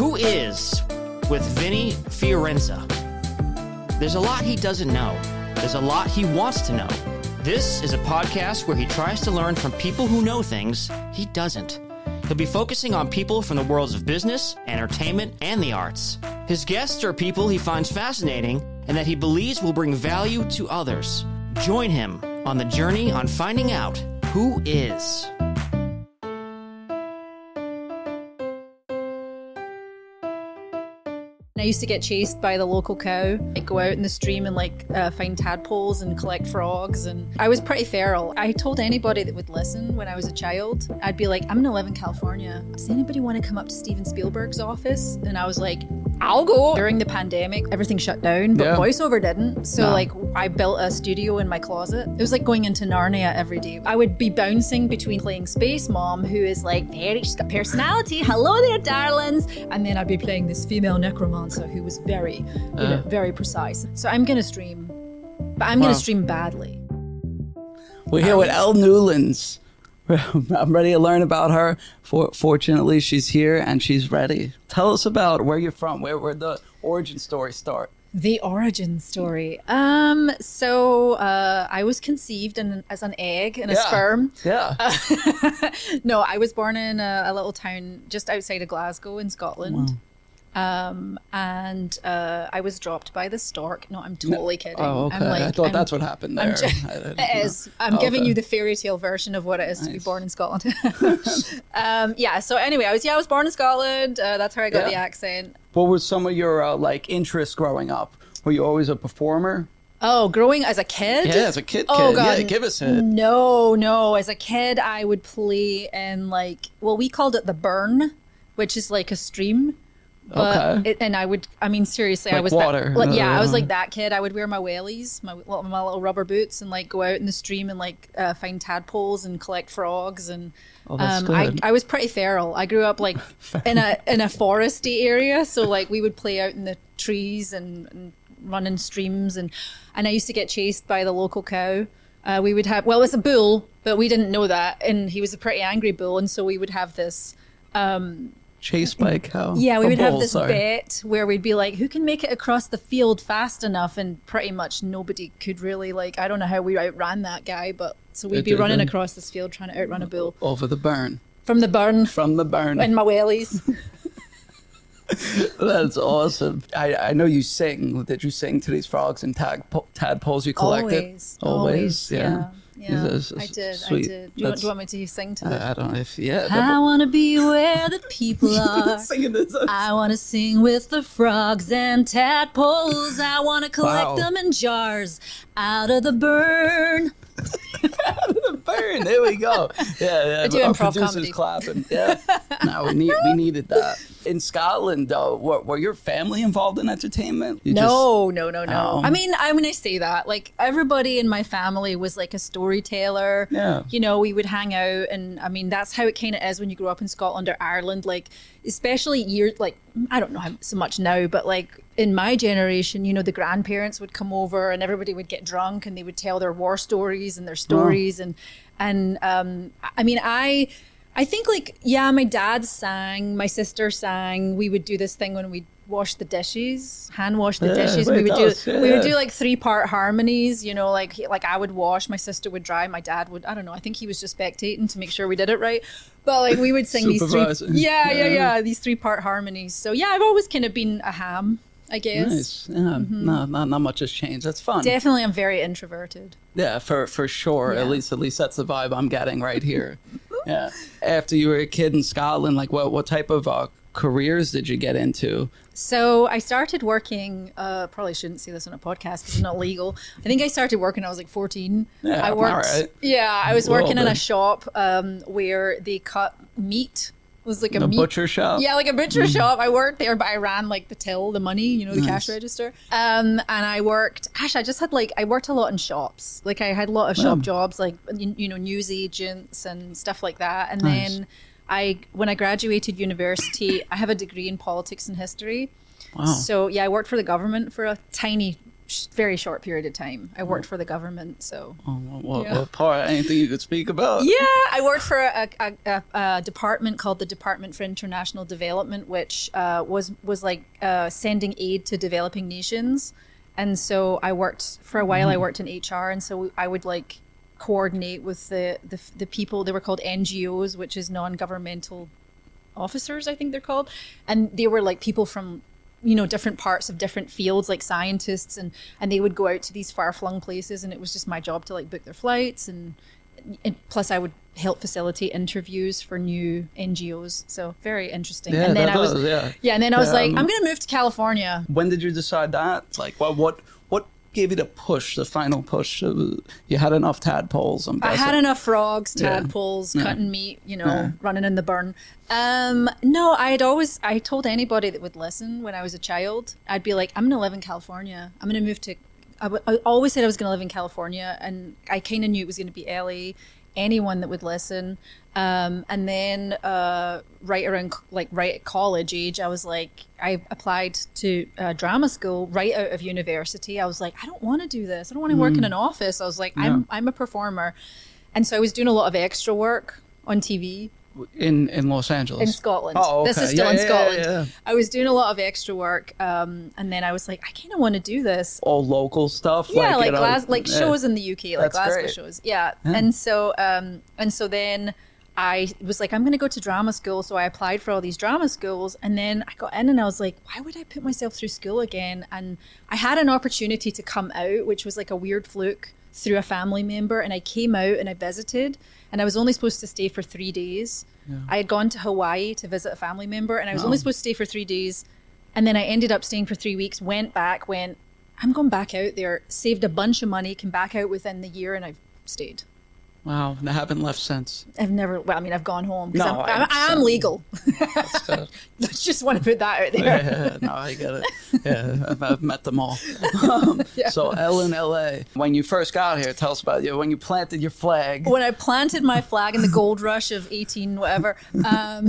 Who is with Vinny Fiorenza? There's a lot he doesn't know. There's a lot he wants to know. This is a podcast where he tries to learn from people who know things he doesn't. He'll be focusing on people from the worlds of business, entertainment, and the arts. His guests are people he finds fascinating and that he believes will bring value to others. Join him on the journey on finding out who is. I used to get chased by the local cow. I'd go out in the stream and like uh, find tadpoles and collect frogs. And I was pretty feral. I told anybody that would listen when I was a child, I'd be like, I'm going to live in California. Does anybody want to come up to Steven Spielberg's office? And I was like, I'll go. During the pandemic, everything shut down, but Yeah. voiceover didn't. So No. like I built a studio in my closet. It was like going into Narnia every day. I would be bouncing between playing Space Mom, who is like very, she's got personality. Hello there, darlings. And then I'd be playing this female necromancer who was very, you know, very precise. So I'm gonna stream, but I'm Wow. gonna stream badly. We're here with Elle Newlands. I'm ready to learn about her. For, fortunately, she's here and she's ready. Tell us about where you're from, where, where the origin story start. The origin story. Um, so uh, I was conceived in, as an egg and a Yeah. sperm. Yeah. no, I was born in a, a little town just outside of Glasgow in Scotland. Um, and uh, I was dropped by the stork. No, I'm totally kidding. oh, okay. I'm like, I thought I'm- that's what happened there. I'm it is i'm Oh, giving okay. you the fairy tale version of what it is to be born in Scotland. um, yeah. So anyway, I was yeah, I was born in Scotland. Uh, that's how I got Yeah. the accent. What were some of your uh, like interests growing up? Were you always a performer? Oh, growing as a kid. Yeah, as a kid. Oh kid. god. Yeah, give us it. No, no. As a kid, I would play in like well, we called it the burn, which is like a stream. But Okay. it, and I would, I mean, seriously, I was water. That, like, yeah, I was Uh. like that kid. I would wear my wellies, my, my little rubber boots, and like go out in the stream and like uh, find tadpoles and collect frogs. And Oh, um, I. I was pretty feral. I grew up like in a in a foresty area, so like we would play out in the trees and, and run in streams, and and I used to get chased by the local cow. Uh, we would have well, it's a bull, but we didn't know that, and he was a pretty angry bull, and so we would have this. Chased by a cow. Yeah, we A would have this sorry. bet where we'd be like, who can make it across the field fast enough? And pretty much nobody could really, like, I don't know how we outran that guy, but so we'd It be running across this field trying to outrun a bull Over the burn. from the burn From the burn. in my wellies. That's awesome. I, I know you sing. Did you sing to these frogs and tag, tadpoles you collected? always, always, yeah. Yeah, Are I did. sweet. I did. Do you, want, do you want me to sing to it? I, I don't know if yeah. I want to be where the people are. singing this. I want to sing with the frogs and tadpoles. I want to collect Wow. them in jars out of the burn. burn. There we go. Yeah, yeah. I do our improv producers comedy. clapping. Yeah. no, we need we needed that. In Scotland, though, were, were your family involved in entertainment? You No, no, no, no. Oh. I mean, I when I say that, like everybody in my family was like a storyteller. Yeah. You know, we would hang out, and I mean, that's how it kind of is when you grow up in Scotland or Ireland. Like, especially years, like I don't know how so much now, but like in my generation, you know, the grandparents would come over, and everybody would get drunk, and they would tell their war stories and their stories, and and um, I mean, I. I think like yeah, my dad sang, my sister sang. We would do this thing when we wash the dishes, hand wash the Yeah, dishes. we would tell do us, we would do like three part harmonies. You know, like like I would wash, my sister would dry, my dad would. I don't know. I think he was just spectating to make sure we did it right. But like we would sing these three, yeah, yeah, Yeah. yeah, these three part harmonies. So yeah, I've always kind of been a ham, I guess. Nice. Yeah. Mm-hmm. No, not, not much has changed. That's fun. Definitely, I'm very introverted. Yeah, for for sure. Yeah. At least at least that's the vibe I'm getting right here. yeah. After you were a kid in Scotland, like what what type of uh, careers did you get into? So I started working. Uh, probably shouldn't say this on a podcast because it's not legal. I think I started working. when I was like 14. Yeah, I worked. Yeah, I was working in a shop um, where they cut meat. Was like a, A meat butcher shop. Yeah, like a butcher shop. I worked there, but I ran like the till, the money, you know, the cash register. Um, and I worked. Gosh, I just had like I worked a lot in shops. Like I had a lot of shop jobs, like you, you know, news agents and stuff like that. And Nice. then I, when I graduated university, I have a degree in politics and history. Wow. So yeah, I worked for the government for a tiny sh- very short period of time. I worked for the government, so. Oh, what, Yeah. what part? Anything you could speak about? Yeah, I worked for a, a, a, a department called the Department for International Development, which uh, was was like uh, sending aid to developing nations. And so I worked for a while. I worked in HR, and so I would like coordinate with the the, the people. They were called NGOs, which is non-governmental officers, I think they're called, and they were like people from you know different parts of different fields like scientists and and they would go out to these far-flung places and it was just my job to like book their flights and, and plus i would help facilitate interviews for new ngos so very interesting Yeah, and then that i was does, yeah. and then i was Yeah, like um, i'm gonna move to california When did you decide that? Like, what what what gave you the push, the final push? Was- You had enough tadpoles. I'm I had enough frogs, tadpoles, Yeah. cutting meat, you know, Yeah. running in the burn. Um, no, I had always, I told anybody that would listen when I was a child, I'd be like, I'm going to live in California. I'm going to move to, I, w- I always said I was going to live in California. And I kind of knew it was going to be LA, anyone that would listen. Um, and then uh, right around, like right at college age, I was like, I applied to uh, drama school right out of university. I was like, I don't want to do this. I don't want to work in an office. I was like, I'm, I'm a performer. And so I was doing a lot of extra work on TV in in Los Angeles. in Scotland. Oh, This okay. is still Yeah, in yeah, Scotland. yeah, yeah. I was doing a lot of extra work. Um, and then I was like, I kind of want to do this. All local stuff. Yeah, like you know, Glas- like yeah. shows in the UK, like That's Glasgow great. shows. Yeah. And so um and so then I was like, I'm gonna go to drama school. So I applied for all these drama schools and then I got in and I was like, why would I put myself through school again? And I had an opportunity to come out, which was like a weird fluke through a family member and I came out and I visited and I was only supposed to stay for three days. I had gone to Hawaii to visit a family member and I was only supposed to stay for three days. And then I ended up staying for three weeks, went back, went, I'm going back out there, saved a bunch of money, came back out within the year, and I've stayed. Wow, I haven't left since. I've never, well, I mean, I've gone home because No, I'm, I'm, I I'm legal. Good. Just want to put that out there. yeah, no, I get it. Yeah, I've, I've met them all. Um, So, L in LA, when you first got here, tell us about you. When you planted your flag. when I planted my flag in the gold rush of 18 whatever, um,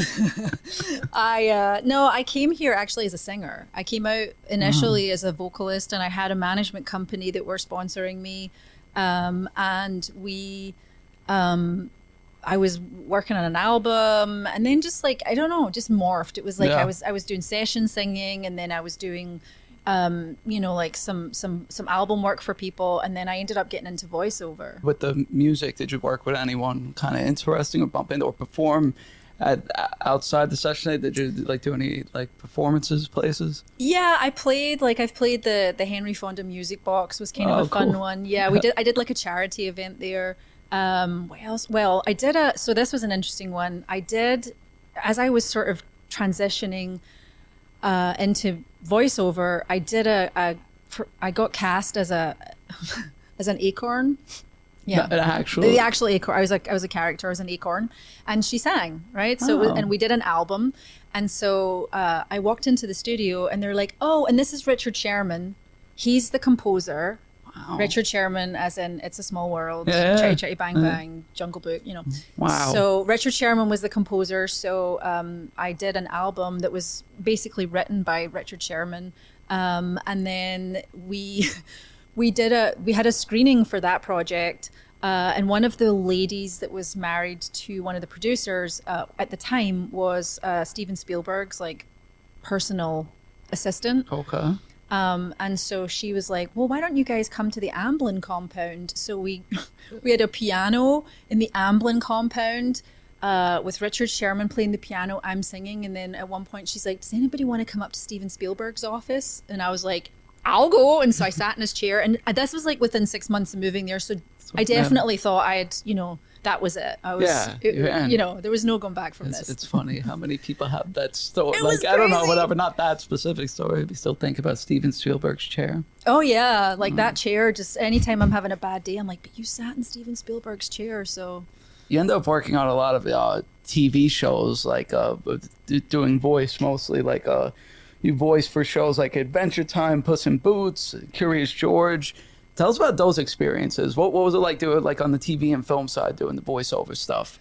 I uh, no, I came here actually as a singer. I came out initially as a vocalist, and I had a management company that were sponsoring me, um, and we. Um, I was working on an album and then just like I don't know, just morphed. It was like Yeah. I was I was doing session singing and then I was doing um, you know, like some some some album work for people and then I ended up getting into voiceover. With the music, did you work with anyone kind of interesting or bump into or perform at, outside the session? Did you like do any like performances places? Yeah, I played like I've played the the Henry Fonda Music Box was kind Oh, of a fun cool. one. Yeah, we did. I did like a charity event there. Um, what else? Well, I did a. So this was an interesting one. I did as I was sort of transitioning uh, into voiceover. I did a. a for, I got cast as a as an acorn. Yeah, An actual. the actual acorn. I was like I was a character. I was an acorn, and she sang right. So it was- Oh. and we did an album, and so uh, I walked into the studio, and they're like, "Oh, and this is Richard Sherman. He's the composer." Wow. Richard Sherman, as in It's a Small World, Yeah. Chitty Chitty Bang Bang, Jungle Book, you know. Wow. So Richard Sherman was the composer. So um, I did an album that was basically written by Richard Sherman, um, and then we we did a we had a screening for that project. Uh, and one of the ladies that was married to one of the producers uh, at the time was uh, Steven Spielberg's like personal assistant. Okay. Um, and so she was like, "Well, why don't you guys come to the Amblin compound?" So we we had a piano in the Amblin compound uh, with Richard Sherman playing the piano. I'm singing, and then at one point she's like, "Does anybody want to come up to Steven Spielberg's office?" And I was like, "I'll go." And so I sat in his chair, and this was like within six months of moving there. So I definitely thought I had, you know, that was it. I was, Yeah, it- you know, there was no going back from It's, this. it's funny how many people have that story. It like I don't know, whatever, not that specific story. We still think about Steven Spielberg's chair. Oh yeah, Mm. like that chair. Just anytime I'm having a bad day, I'm like, but you sat in Steven Spielberg's chair, so You end up working on a lot of uh, TV shows, like uh, doing voice mostly. Like uh, you voice for shows like Adventure Time, Puss in Boots, Curious George. Tell us about those experiences. What what was it like doing like on the TV and film side, doing the voiceover stuff?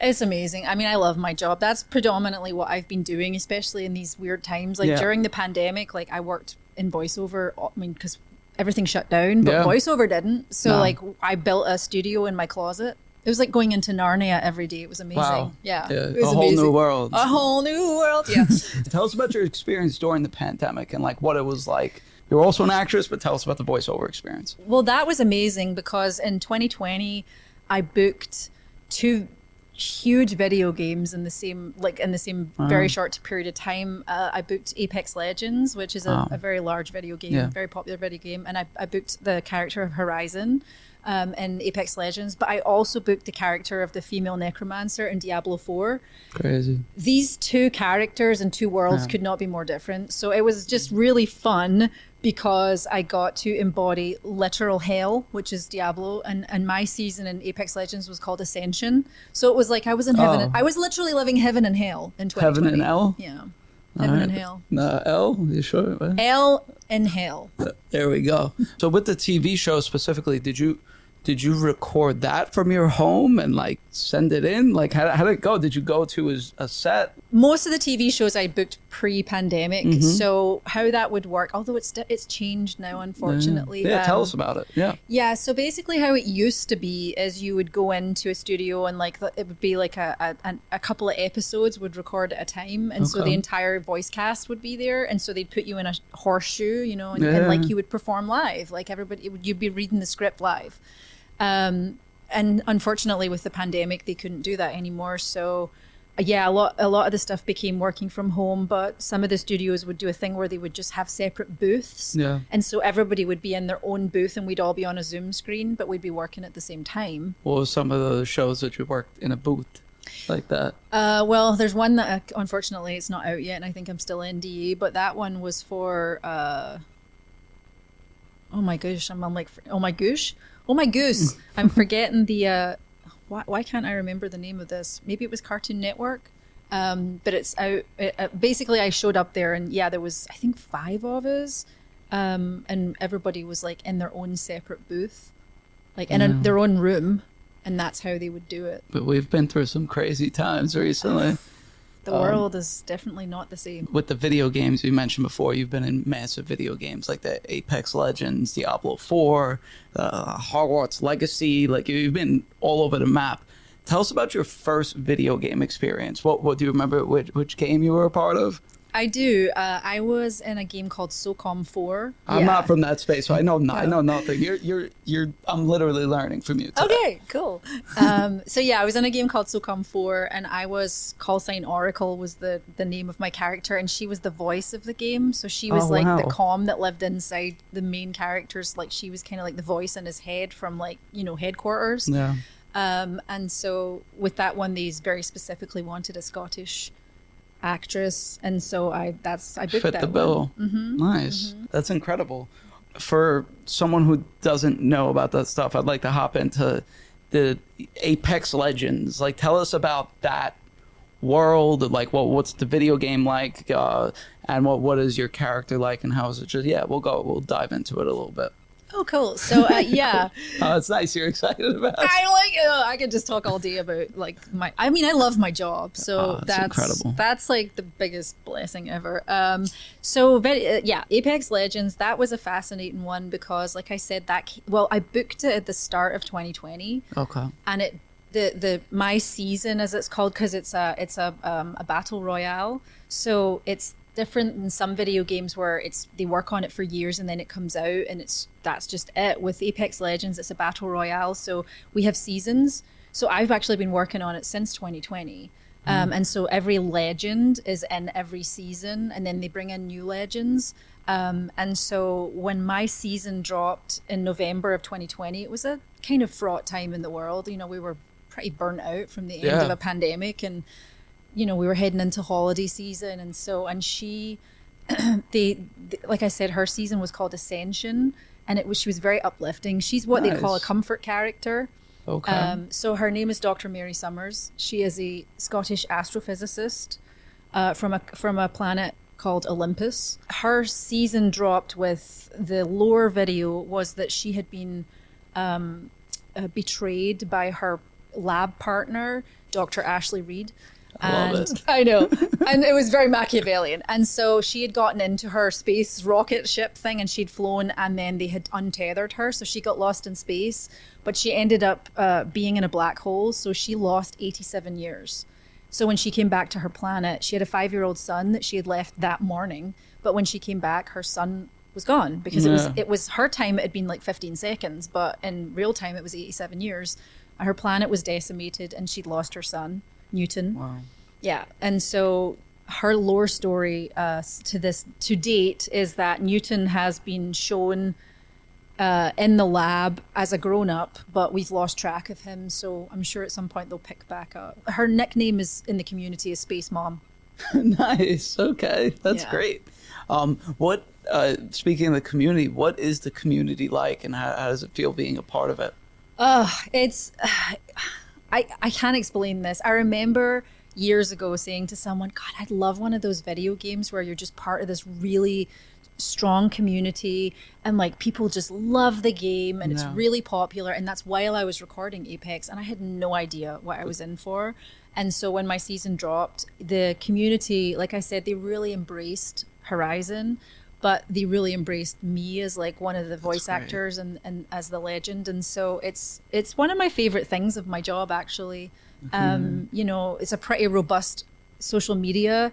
it's amazing. I mean, I love my job. That's predominantly what I've been doing, especially in these weird times. Like Yeah. during the pandemic, like I worked in voiceover. Uh, I mean, because everything shut down, but Yeah. voiceover didn't. So No. like I built a studio in my closet. It was like going into Narnia every day. It was amazing. Wow. Yeah, Yeah, it was a whole new amazing. world. A whole new world. Yeah. Tell us about your experience during the pandemic and like what it was like. You're also an actress, but tell us about the voiceover experience. Well, that was amazing because in 2020, I booked two huge video games in the same like in the same very short period of time. Uh, I booked Apex Legends, which is a, Wow. a very large video game, Yeah. very popular video game, and I, I booked the character of Horizon. Um, in Apex Legends, but I also booked the character of the female necromancer in Diablo 4 Crazy. these two characters and two worlds could not be more different. So it was just really fun because I got to embody literal hell, which is Diablo, and and my season in Apex Legends was called Ascension. So it was like I was in heaven. Oh. I was literally living heaven and hell in 2020. Heaven and hell? Yeah, heaven and hell. Uh, L, you sure? Hell and hell. There we go. So with the TV show specifically, did you did you record that from your home and like send it in? Like how, how did it go? Did you go to a, a set? most of the TV shows I booked pre-pandemic. Mm-hmm. So how that would work, although it's it's changed now, unfortunately. Yeah, tell Um, us about it. Yeah. Yeah, so basically, how it used to be is you would go into a studio and like it would be like a a, a couple of episodes would record at a time, and so the entire voice cast would be there, and so they'd put you in a horseshoe, you know, and, Yeah. and like you would perform live, like everybody, would, you'd be reading the script live. Um, and unfortunately, with the pandemic, they couldn't do that anymore. So, uh, yeah, a lot a lot of the stuff became working from home. But some of the studios would do a thing where they would just have separate booths. Yeah. And so everybody would be in their own booth, and we'd all be on a Zoom screen, but we'd be working at the same time. What was some of the shows that you worked in a booth like that? Uh, well, there's one that uh, unfortunately it's not out yet, and I think I'm still NDA. But that one was for. Uh, oh my gosh, I'm, I'm like, oh my gosh, oh my goose, I'm forgetting the. Uh, why, why can't I remember the name of this? Maybe it was Cartoon Network. Um, but it's out. It, uh, basically, I showed up there, and yeah, there was I think five of us, um, and everybody was like in their own separate booth, like in a, their own room, and that's how they would do it. But we've been through some crazy times recently. The Um, world is definitely not the same. With the video games you mentioned before, you've been in massive video games like the Apex Legends, Diablo 4, uh, Hogwarts Legacy. Like you've been all over the map. Tell us about your first video game experience. What, what do you remember? Which, which game you were a part of? I do. Uh, I was in a game called SOCOM 4. I'm Yeah. not from that space, so I know no, I know nothing. You're you're you're. I'm literally learning from you. Today. Okay, cool. Um, so yeah, I was in a game called SOCOM 4, and I was call sign Oracle was the the name of my character, and she was the voice of the game. So she was Oh, like wow. the com that lived inside the main characters. Like she was kind of like the voice in his head from like you know headquarters. Yeah. Um, and so with that one, these very specifically wanted a Scottish actress, and so I that's I booked fit that the one. bill. Nice. That's incredible. For someone who doesn't know about that stuff, I'd like to hop into the Apex Legends. Like, tell us about that world. Like, what what's the video game like, uh, and what what is your character like, and how is it? Just yeah, we'll go. We'll dive into it a little bit. Oh, cool. So uh, yeah. Oh, it's nice. You're excited about. it. I like uh, I could just talk all day about like my I mean I love my job so Oh, that's that's incredible. that's like the biggest blessing ever um so very, uh, yeah Apex Legends that was a fascinating one because like I said that well I booked it at the start of 2020 Okay. and it the the my season as it's called because it's a it's a um, a battle royale so it's different than some video games where it's they work on it for years and then it comes out and it's that's just it. With apex legends it's a battle royale so we have seasons. So i've actually been working on it since 2020 um, and so every legend is in every season and then they bring in new legends. Um, and so when my season dropped in November of 2020, it was a kind of fraught time in the world. You know, we were pretty burnt out from the end Yeah. of a pandemic and, you know, we were heading into holiday season. And so, and she, they, th- like I said, her season was called Ascension and it was, she was very uplifting. She's what they call a comfort character. Okay. Um, so her name is Dr. Mary Summers. She is a Scottish astrophysicist uh, from a from a planet called Olympus. Her season dropped with the lore video was that she had been um, uh, betrayed by her lab partner, Dr. Ashleigh Reid. I and. I know, and it was very Machiavellian. And so she had gotten into her space rocket ship thing, and she'd flown, and then they had untethered her, so she got lost in space. But she ended up uh, being in a black hole, so she lost 87 years. So when she came back to her planet, she had a five-year-old son that she had left that morning. But when she came back, her son was gone because it was it was her time. It had been like 15 seconds, but in real time, it was 87 years. Her planet was decimated, and she'd lost her son, Newton. Wow. Yeah, and so her lore story uh, to this to date is that Newton has been shown uh, in the lab as a grown up, but we've lost track of him. So I'm sure at some point they'll pick back up. Her nickname is in the community is Space Mom. nice. Okay, that's Yeah. great. Um, what? Uh, speaking of the community, what is the community like, and how, how does it feel being a part of it? Oh, It's I I can't explain this. I remember years ago saying to someone, "God, I'd love one of those video games where you're just part of this really strong community and like people just love the game and it's really popular." And that's while I was recording Apex, and I had no idea what I was in for. And so when my season dropped, the community, like I said, they really embraced Horizon. But they really embraced me as like one of the voice actors and, and as the legend. And so it's it's one of my favorite things of my job actually. Mm-hmm. um you know it's a pretty robust social media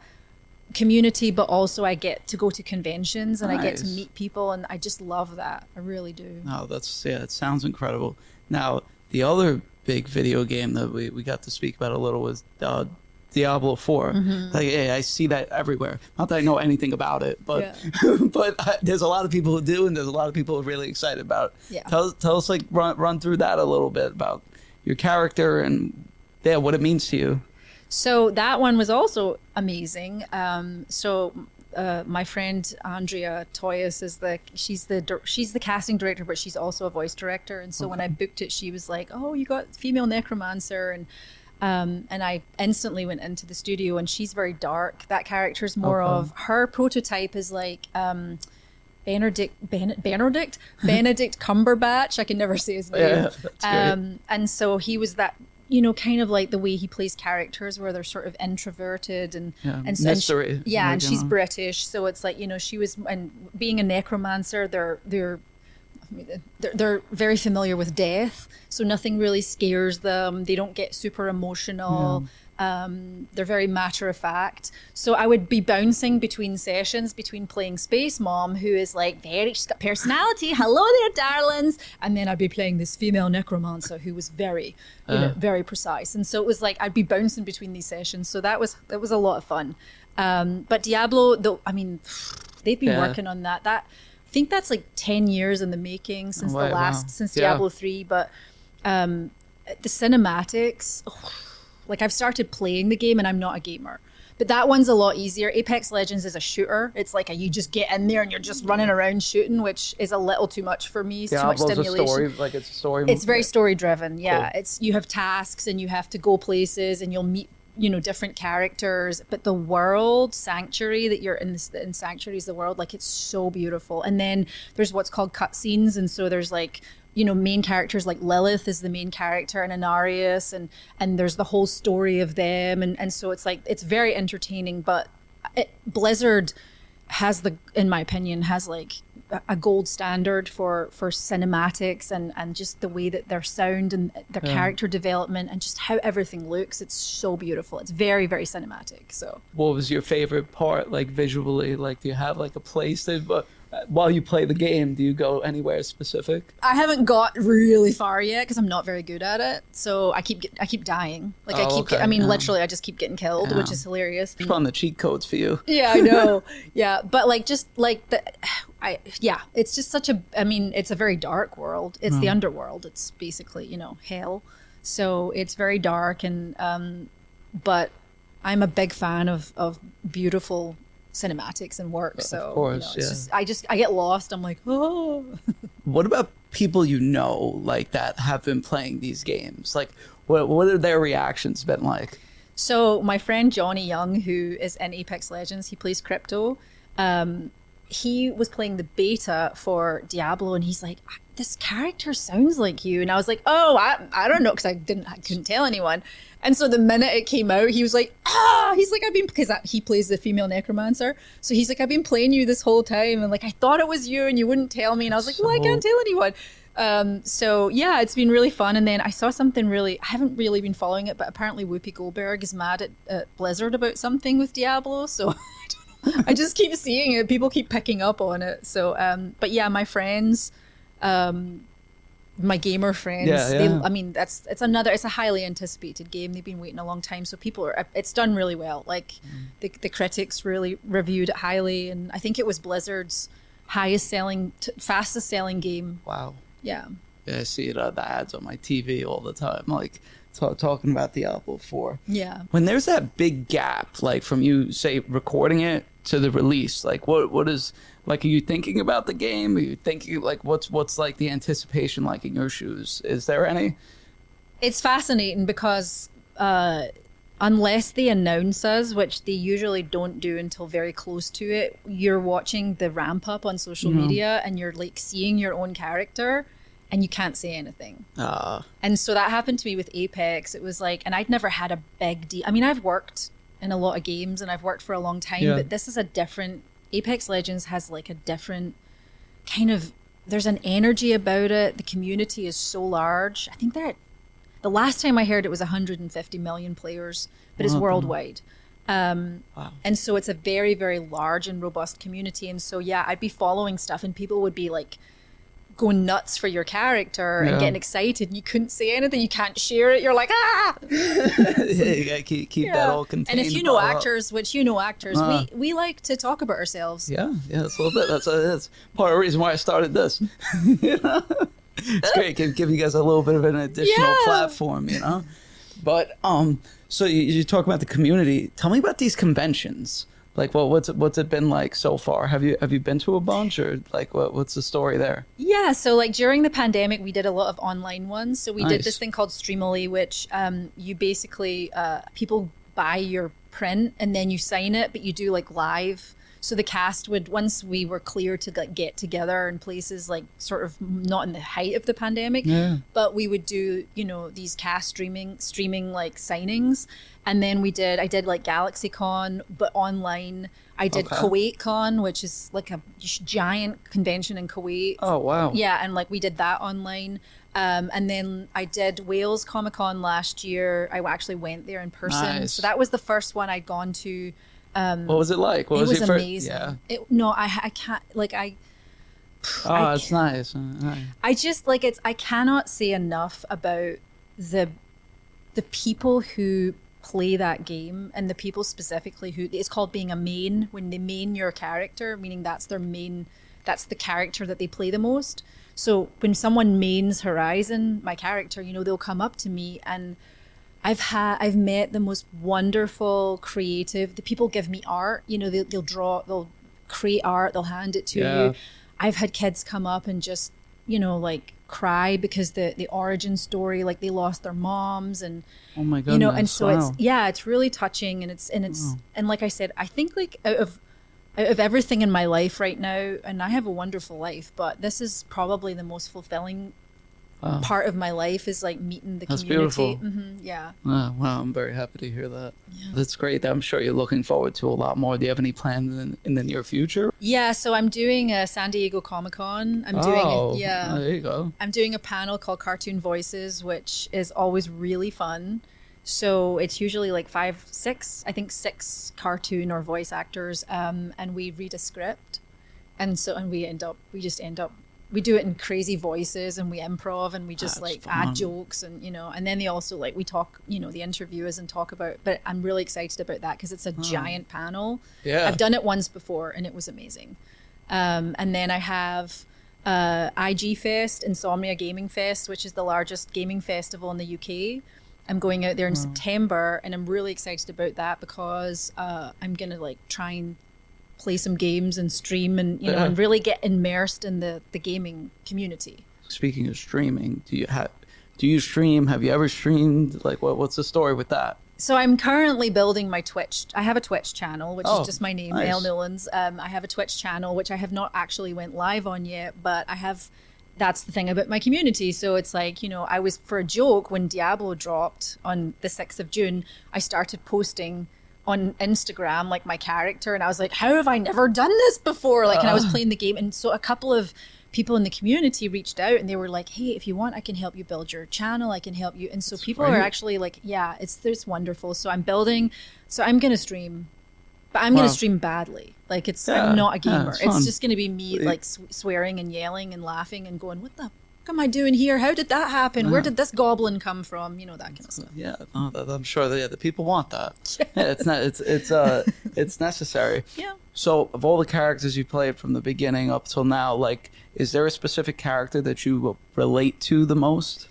community but also i get to go to conventions and i get to meet people and i just love that. I really do. Oh that's yeah, it sounds incredible. Now, the other big video game that we, we got to speak about a little was uh, Diablo 4. Mm-hmm. Like, yeah, I see that everywhere. Not that I know anything about it, but but uh, there's a lot of people who do, and there's a lot of people who are really excited about. It. Yeah. Tell tell us like run run through that a little bit about your character and yeah, what it means to you. So that one was also amazing. Um, so uh, my friend Andrea Toyias is the she's the she's the casting director, but she's also a voice director. And so when I booked it, she was like, "Oh, you got female necromancer," and um, and I instantly went into the studio. And she's very dark. That character is more Okay. of her prototype is like. Um, Benedict ben, Benedict Benedict Cumberbatch. I can never say his name. Yeah. Um, and so he was that, you know, kind of like the way he plays characters, where they're sort of introverted and Yeah, and, and she- yeah, and she's. British, so it's like you know she was and being a necromancer, they're they're. They're, they're very familiar with death, so nothing really scares them. They don't get super emotional. Um, they're very matter of fact. So I would be bouncing between sessions between playing Space Mom, who is like very, she's got personality. Hello there, darlings. And then I'd be playing this female necromancer who was very, you know, very precise. And so it was like I'd be bouncing between these sessions. So that was that was a lot of fun. Um, but Diablo, though, I mean, they've been Yeah. working on that. That think that's like ten years in the making since Oh, the last wow. since Yeah. Diablo three. But um, the cinematics, like I've started playing the game and I'm not a gamer. But that one's a lot easier. Apex Legends is a shooter. It's like a, you just get in there and you're just running around shooting, which is a little too much for me. It's too much stimulation. story, like it's story. It's very story driven. Yeah, Cool. it's you have tasks and you have to go places and you'll meet you know different characters. But the world sanctuary that you're in, this, in sanctuary is the world like it's so beautiful. And then there's what's called cutscenes, and so there's like you know main characters like Lilith is the main character and Inarius, and and there's the whole story of them, and and so it's like it's very entertaining. But it, Blizzard has the in my opinion has like a- gold standard for for cinematics and and just the way that their sound and their character development and just how everything looks. It's so beautiful. It's very very cinematic so. What was your favorite part like visually? Like do you have like a place that while you play the game do you go anywhere specific? I haven't got really far yet because i'm not very good at it. So i keep get, i keep dying. Like i Oh, keep get, i mean yeah. literally i just keep getting killed which is hilarious. It's on the cheat codes for you. Yeah i know. Yeah but like just like the i yeah it's just such a i mean it's a very dark world. It's the underworld. It's basically you know hell. So it's very dark and um but i'm a big fan of of beautiful cinematics and work so you course, know, it's yeah. just, i just i get lost i'm like oh what about people you know like that have been playing these games like what what are their reactions been like So my friend Johnny Young, who is in Apex Legends, he plays crypto. Um, he was playing the beta for Diablo, and he's like, this character sounds like you. And I was like, oh, I, I don't know, because I didn't, I couldn't tell anyone. And so the minute it came out, he was like, ah, he's like, I've been, because he plays the female necromancer. So he's like, I've been playing you this whole time. And like, I thought it was you and you wouldn't tell me. And I was like, well, I can't tell anyone. Um, so yeah, it's been really fun. And then I saw something really, I haven't really been following it, but apparently Whoopi Goldberg is mad at, at Blizzard about something with Diablo. So I. I just keep seeing it. People keep picking up on it. So, um, but yeah, my friends, um, my gamer friends, Yeah, they, yeah. I mean, that's it's another, it's a highly anticipated game. They've been waiting a long time, so people are. It's done really well. Like Mm. the the critics really reviewed it highly, and I think it was Blizzard's highest selling, t- fastest selling game. Wow. Yeah. Yeah, I see it, uh, the ads on my TV all the time, like ta- talking about Diablo 4. Yeah. When there's that big gap, like from you, say, recording it to the release, like what what is, like, are you thinking about the game? Are you thinking, like, what's what's like the anticipation like in your shoes? Is there any? It's fascinating because uh, unless they announce us, which they usually don't do until very close to it, you're watching the ramp up on social media and you're like seeing your own character and you can't say anything. Uh, And so that happened to me with Apex. It was like, and I'd never had a big deal. I mean, I've worked in a lot of games and I've worked for a long time, Yeah. but this is a different. Apex Legends has like a different kind of. There's an energy about it. The community is so large. I think that the last time I heard it was 150 million players, but it's worldwide. Um, Wow. And so it's a very, very large and robust community. And so, yeah, I'd be following stuff and people would be like, going nuts for your character Yeah. and getting excited and you couldn't say anything you can't share it you're like ah you gotta keep, keep that all contained. and if you know bottled up. actors which you know actors Uh. we we like to talk about ourselves Yeah, yeah, it's a little bit. That's, that's part of the reason why I started this. You know? It's great, give, give you guys a little bit of an additional Yeah. platform, you know. But um, so you, you talk about the community. Tell me about these conventions. Like, well, what's it, what's it been like so far? Have you have you been to a bunch, or like, what what's the story there? Yeah, so like during the pandemic, we did a lot of online ones. So we did this thing called Streamily, which um, you basically uh, people buy your print and then you sign it, but you do like live. So the cast would once we were clear to like get together in places like sort of not in the height of the pandemic, Yeah. but we would do you know these cast streaming streaming like signings, and then we did I did like GalaxyCon but online. I did Okay. KuwaitCon, which is like a giant convention in Kuwait. Oh wow! Yeah, and like we did that online. Um, and then I did Wales Comic Con last year. I actually went there in person. Nice. So that was the first one I'd gone to. Um, what was it like? What it was your fir- amazing. Yeah. It, no, I, I can't, like, I, Oh, I it's nice. Nice. I just like it's I cannot say enough about the the people who play that game and the people specifically who it's called being a main when they main your character meaning that's their main that's the character that they play the most so when someone mains horizon my character you know they'll come up to me and I've had I've met the most wonderful creative the people give me art you know they'll, they'll draw they'll create art they'll hand it to Yeah. you I've had kids come up and just, you know, like cry because the the origin story, like they lost their moms and Oh my god you know, and so wow. it's yeah, it's really touching and it's and it's and like I said, I think like out of out of everything in my life right now, and I have a wonderful life, but this is probably the most fulfilling part of my life is like meeting the That's community. beautiful. hmm yeah. Oh, wow, I'm very happy to hear that. Yeah. That's great. I'm sure you're looking forward to a lot more. Do you have any plans in, in the near future? Yeah, so I'm doing a San Diego Comic Con. I'm doing oh, a, yeah. there you go. I'm doing a panel called Cartoon Voices, which is always really fun. So it's usually like five, six, I think six cartoon or voice actors, um, and we read a script, and so and we end up, we just end up, we do it in crazy voices, and we improv, and we just That's like fun. add jokes, and you know, and then they also like we talk, you know, the interviewers and talk about. But I'm really excited about that because it's a giant panel. Yeah. I've done it once before, and it was amazing. Um, and then I have uh, IG Fest, Insomnia Gaming Fest, which is the largest gaming festival in the UK. I'm going out there in September, and I'm really excited about that because uh, I'm gonna like try and play some games and stream, and you know, Yeah. and really get immersed in the the gaming community. Speaking of streaming, do you have do you stream? Have you ever streamed? Like, what what's the story with that? So I'm currently building my Twitch. I have a Twitch channel, which Oh, is just my name, nice. Newlands. Um, I have a Twitch channel, which I have not actually went live on yet, but I have that's the thing about my community. So it's like, you know, I was for a joke when Diablo dropped on the 6th of June, I started posting on Instagram like my character and I was like, how have I never done this before? Like, and I was playing the game. And so a couple of people in the community reached out and they were like, hey, if you want, I can help you build your channel. I can help you. And so people are actually like, yeah, it's, it's wonderful. So I'm building, so I'm to stream but I'm gonna stream badly. Like it's Yeah, I'm not a yeah, gamer. it's it's just to be me like sw- swearing and yelling and laughing and going, "What the am I doing here? How did that happen? Where did this goblin come from?" You know that kind of stuff. Yeah, no, I'm sure that yeah, the people want that. Yeah, it's not. It's it's uh it's necessary. Yeah. So, of all the characters you played from the beginning up till now, like, is there a specific character that you relate to the most?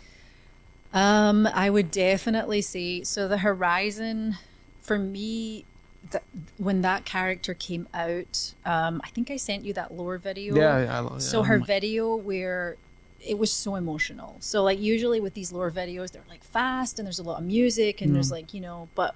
Um, I would definitely say so. The Horizon, for me, th- when that character came out, um, I think I sent you that lore video. Yeah, I love- So her my- video where it was so emotional. So like usually with these lore videos, they're like fast and there's a lot of music and Mm. there's like you know, but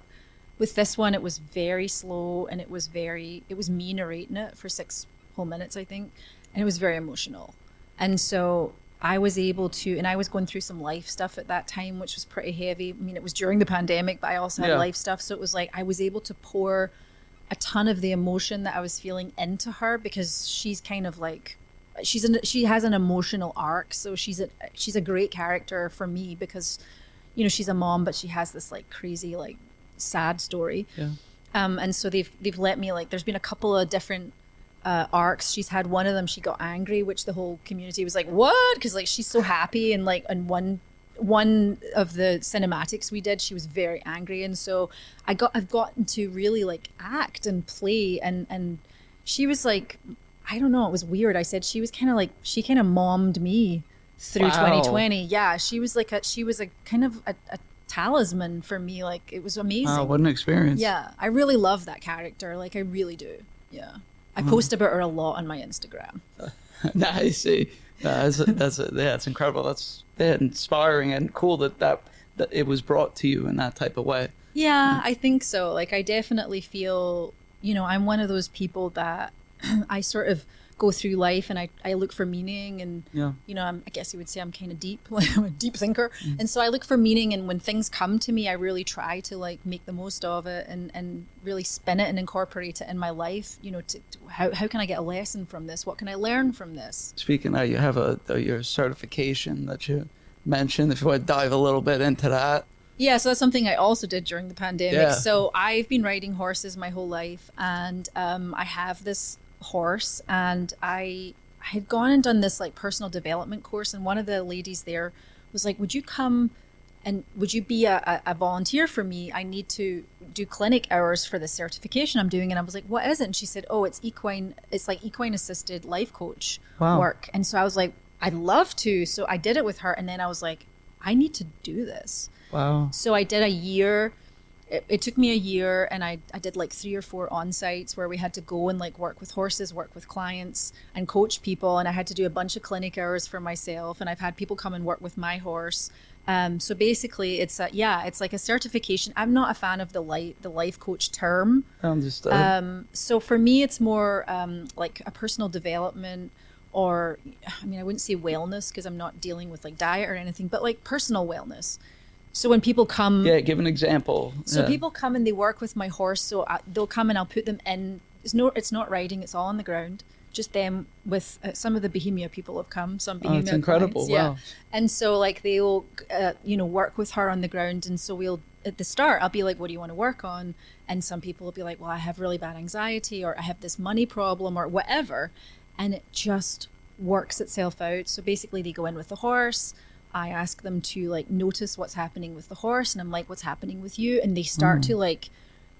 with this one it was very slow and it was very it was me narrating it for six whole minutes I think, and it was very emotional. And so I was able to, and I was going through some life stuff at that time, which was pretty heavy. I mean, it was during the pandemic, but I also had Yeah. life stuff. So it was like I was able to pour a ton of the emotion that I was feeling into her because she's kind of like she's an, she has an emotional arc. So she's a she's a great character for me because you know she's a mom, but she has this like crazy like sad story. Yeah. Um, and so they've they've let me like there's been a couple of different uh, arcs. She's had one of them. She got angry, which the whole community was like, "What?" Because like she's so happy, and like in one one of the cinematics we did, she was very angry, and so I got I've gotten to really like act and play, and and she was like, I don't know, it was weird. I said she was kind of like she kind of mommed me through Wow. 2020. Yeah, she was like a she was a kind of a, a talisman for me. Like it was amazing. Wow, what an experience! Yeah, I really love that character. Like I really do. Yeah, I post about her a lot on my Instagram. I see. That's that's yeah, it's incredible. That's yeah, inspiring and cool that, that that it was brought to you in that type of way. Yeah, I think so. Like I definitely feel, you know, I'm one of those people that I sort of go through life and I, I look for meaning and Yeah. you know I'm, I guess you would say I'm kind of deep like I'm a deep thinker and so I look for meaning and when things come to me I really try to like make the most of it and and really spin it and incorporate it in my life you know to, to how, how can I get a lesson from this what can I learn from this Speaking of, you have a, a your certification that you mentioned. If you want to dive a little bit into that, Yeah, so that's something I also did during the pandemic. Yeah. So I've been riding horses my whole life, and um, I have this horse, and I I had gone and done this like personal development course, and one of the ladies there was like, "Would you come?" And would you be a, a, volunteer for me? I need to do clinic hours for the certification I'm doing. And I was like, what is it? And she said, oh, it's equine, it's like equine assisted life coach Wow. work. And so I was like, I'd love to. So I did it with her. And then I was like, I need to do this. wow, So I did a year. It, it took me a year, and I, I did like three or four on sites where we had to go and like work with horses, work with clients, and coach people. And I had to do a bunch of clinic hours for myself. And I've had people come and work with my horse. Um, so basically, it's a, yeah, it's like a certification. I'm not a fan of the light, the life coach term. understood. Um, so for me, it's more um, like a personal development, or I mean, I wouldn't say wellness because I'm not dealing with like diet or anything, but like personal wellness. So when people come, yeah, give an example. so Yeah. people come and they work with my horse. So I, they'll come and I'll put them in. It's no, it's not riding. It's all on the ground. Just them with uh, some of the Bohemia people have come. Some Oh, Bohemia. it's incredible. clients, yeah. Wow. And so like they'll, uh, you know, work with her on the ground. And so we'll at the start, I'll be like, "What do you want to work on?" And some people will be like, "Well, I have really bad anxiety, or I have this money problem, or whatever," and it just works itself out. So basically, they go in with the horse. I ask them to like notice what's happening with the horse, and I'm like, "What's happening with you?" And they start to mm. like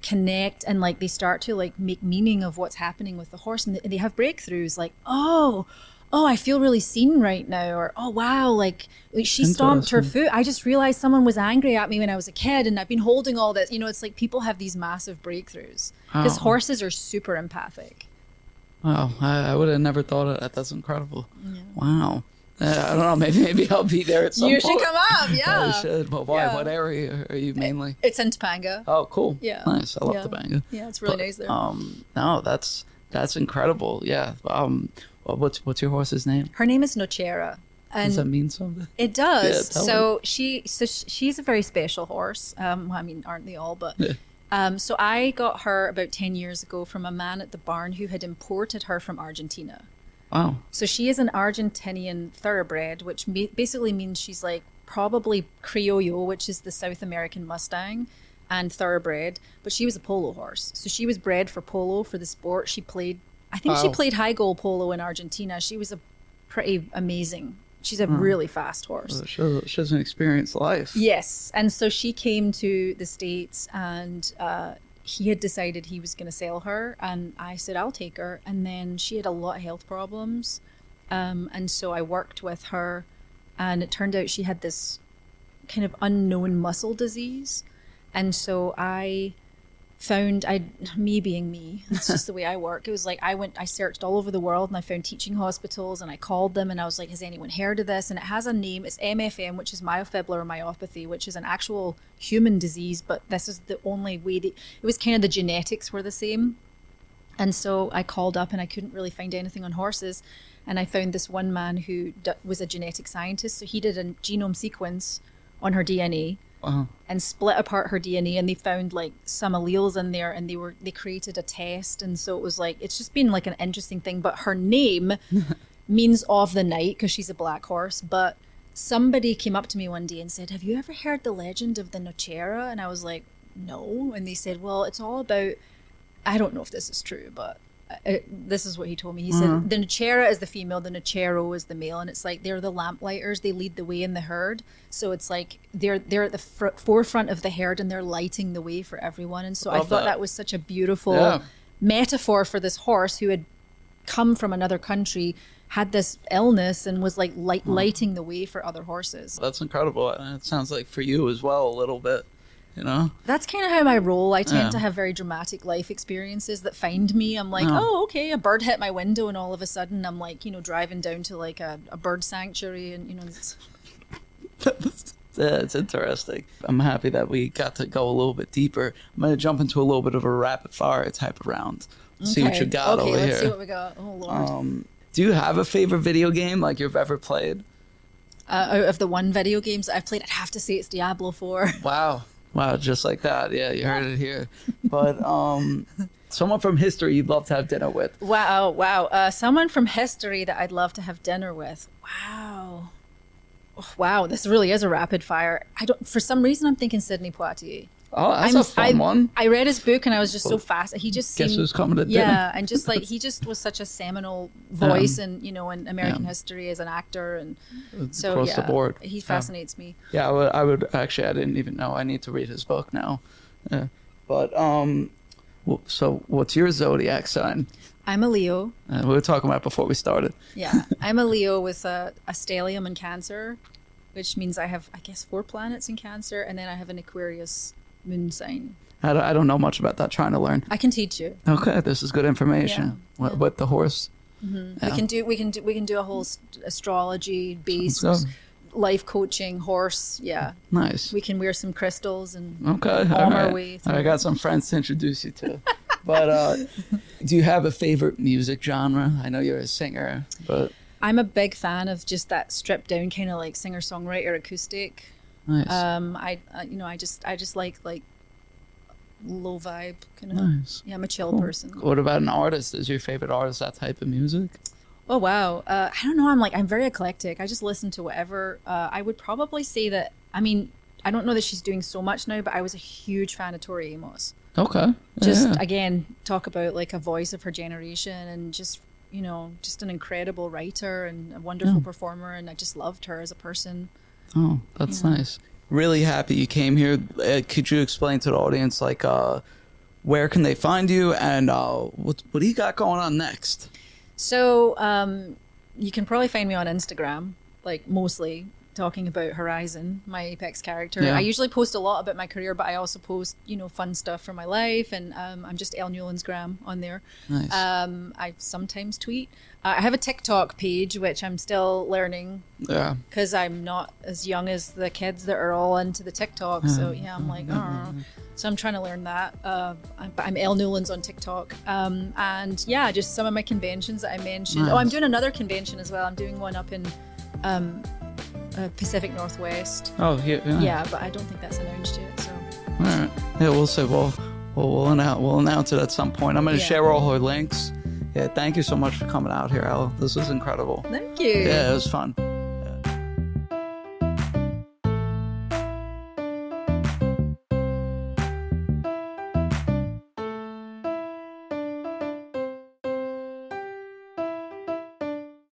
connect and like they start to like make meaning of what's happening with the horse and they, have breakthroughs like oh oh i feel really seen right now or oh wow like, like she stomped her foot i just realized someone was angry at me when i was a kid and i've been holding all this you know it's like people have these massive breakthroughs because Wow. Oh. horses are super empathic Wow, I, I would have never thought of that. That's incredible. Wow. Uh, I don't know. Maybe maybe I'll be there at some you point. should come up I yeah should. But why? Yeah. What area are you mainly? it's in topanga Oh, cool. Yeah. Nice. I love Yeah. banger. yeah it's really But, nice there Um, no, that's that's incredible. Yeah. Um, what's what's your horse's name? her name is nochera And Does that mean something? It does. Yeah, so she, so she's a very special horse. Um, well, I mean, aren't they all? But Yeah. um, so I got her about ten years ago from a man at the barn who had imported her from Argentina. Wow. So she is an Argentinian thoroughbred, which ma- basically means she's like probably Criollo, which is the South American Mustang, and thoroughbred. But she was a polo horse, so she was bred for polo for the sport. She played, I think she played high goal polo in Argentina. She was a pretty amazing. She's a really fast horse. She doesn't experience life. Yes, and so she came to the states, and uh, he had decided he was going to sell her, and I said I'll take her. And then she had a lot of health problems, um, and so I worked with her, and it turned out she had this kind of unknown muscle disease, and so I found I me being me. It's just the way I work. It was like I went, I searched all over the world, and I found teaching hospitals, and I called them, and I was like, "Has anyone heard of this?" And it has a name. It's MFM, which is myofibrillar myopathy, which is an actual human disease. But this is the only way. That, it was kind of the genetics were the same, and so I called up, and I couldn't really find anything on horses. And I found this one man who d- was a genetic scientist. So he did a genome sequence on her DNA Wow. and split apart her DNA and they found like some alleles in there and they were they created a test and so it was like it's just been like an interesting thing but her name means of the night because she's a black horse but somebody came up to me one day and said have you ever heard the legend of the Nochera and I was like no and they said well it's all about I don't know if this is true but uh, this is what he told me. He said the Nochera is the female, the Nochero is the male, and it's like they're the lamplighters. They lead the way in the herd. So it's like they're they're at the fr- forefront of the herd and they're lighting the way for everyone. And so I Love thought that. that. was such a beautiful Yeah. metaphor for this horse who had come from another country, had this illness, and was like light, lighting the way for other horses. That's incredible. And it sounds like for you as well, a little bit. You know? That's kind of how I roll. I tend Yeah. to have very dramatic life experiences that find me. I'm like, Yeah. oh, okay, a bird hit my window, and all of a sudden I'm like, you know, driving down to like a, a bird sanctuary, and you know, it's, Yeah, it's interesting. I'm happy that we got to go a little bit deeper. I'm going to jump into a little bit of a rapid fire type of round. See what you got okay, over let's here. see what we got. Oh lord! Um, do you have a favorite video game like you've ever played? uh, out of the one video games that I've played, I'd have to say it's Diablo Four. Wow. Wow, just like that. Yeah, you heard it here. But um someone from history you'd love to have dinner with. wow, wow! Uh, someone from history that I'd love to have dinner with. Wow. Oh, Wow, this really is a rapid fire. I don't. For some reason, I'm thinking Sidney Poitier. Oh, that's I'm- a fun I, one. I read his book and I was just so fast. He just Guess seemed, who's coming to yeah, and just like he just was such a seminal voice, and you know, in American history as an actor, and so Across yeah, the board. he Yeah. fascinates me. Yeah, I would, I would actually I didn't even know. I need to read his book now. Yeah. But um so what's your zodiac sign? I'm a Leo. Uh, we were talking about before we started. Yeah, I'm a Leo with a, a stellium in Cancer, which means I have, I guess, four planets in Cancer, and then I have an Aquarius moon sign. I don't, I don't know much about that. Trying to learn. I can teach you. Okay, this is good information. Yeah, With, with the horse. We can do, we can do, we can do a whole astrology based Sounds life coaching horse. Yeah, Nice. we can wear some crystals and Okay. all on our right. way I got some friends to introduce you to. but uh, do you have a favorite music genre? I know you're a singer, but I'm a big fan of just that stripped down kind of like singer songwriter acoustic. Nice. Um, I, I you know I just I just like like low vibe kind of. nice. Yeah, I'm a chill Cool. person. What about an artist? Is your favorite artist that type of music? Oh wow. Uh, I don't know. I'm like I'm very eclectic. I just listen to whatever. Uh, I would probably say that. I mean, I don't know that she's doing so much now, but I was a huge fan of Tori Amos. Okay. Just Yeah. again, talk about like a voice of her generation, and just you know, just an incredible writer and a wonderful performer, and I just loved her as a person. Oh, that's nice. Really happy you came here. Uh, could you explain to the audience, like, uh, where can they find you and uh, what what do you got going on next? So um, you can probably find me on Instagram, like mostly talking about Horizon, my Apex character. Yeah. I usually post a lot about my career, but I also post, you know, fun stuff from my life, and um, I'm just Elle Newlands Gram on there. Nice. Um, I sometimes tweet. Uh, I have a TikTok page, which I'm still learning yeah. because I'm not as young as the kids that are all into the TikTok. So yeah, I'm like, oh. So I'm trying to learn that. Uh, I'm, but I'm Elle Newlands on TikTok. Um, and yeah, just some of my conventions that I mentioned. Oh, I'm doing another convention as well. I'm doing one up in um, uh, Pacific Northwest. Oh, yeah. Yeah. Yeah, but I don't think that's announced yet. So All right. Yeah, we'll see. We'll we'll we'll announce, we'll announce it at some point. I'm going to Yeah. share all her links. Yeah, thank you so much for coming out here, Elle. This was incredible. thank you. Yeah, it was fun.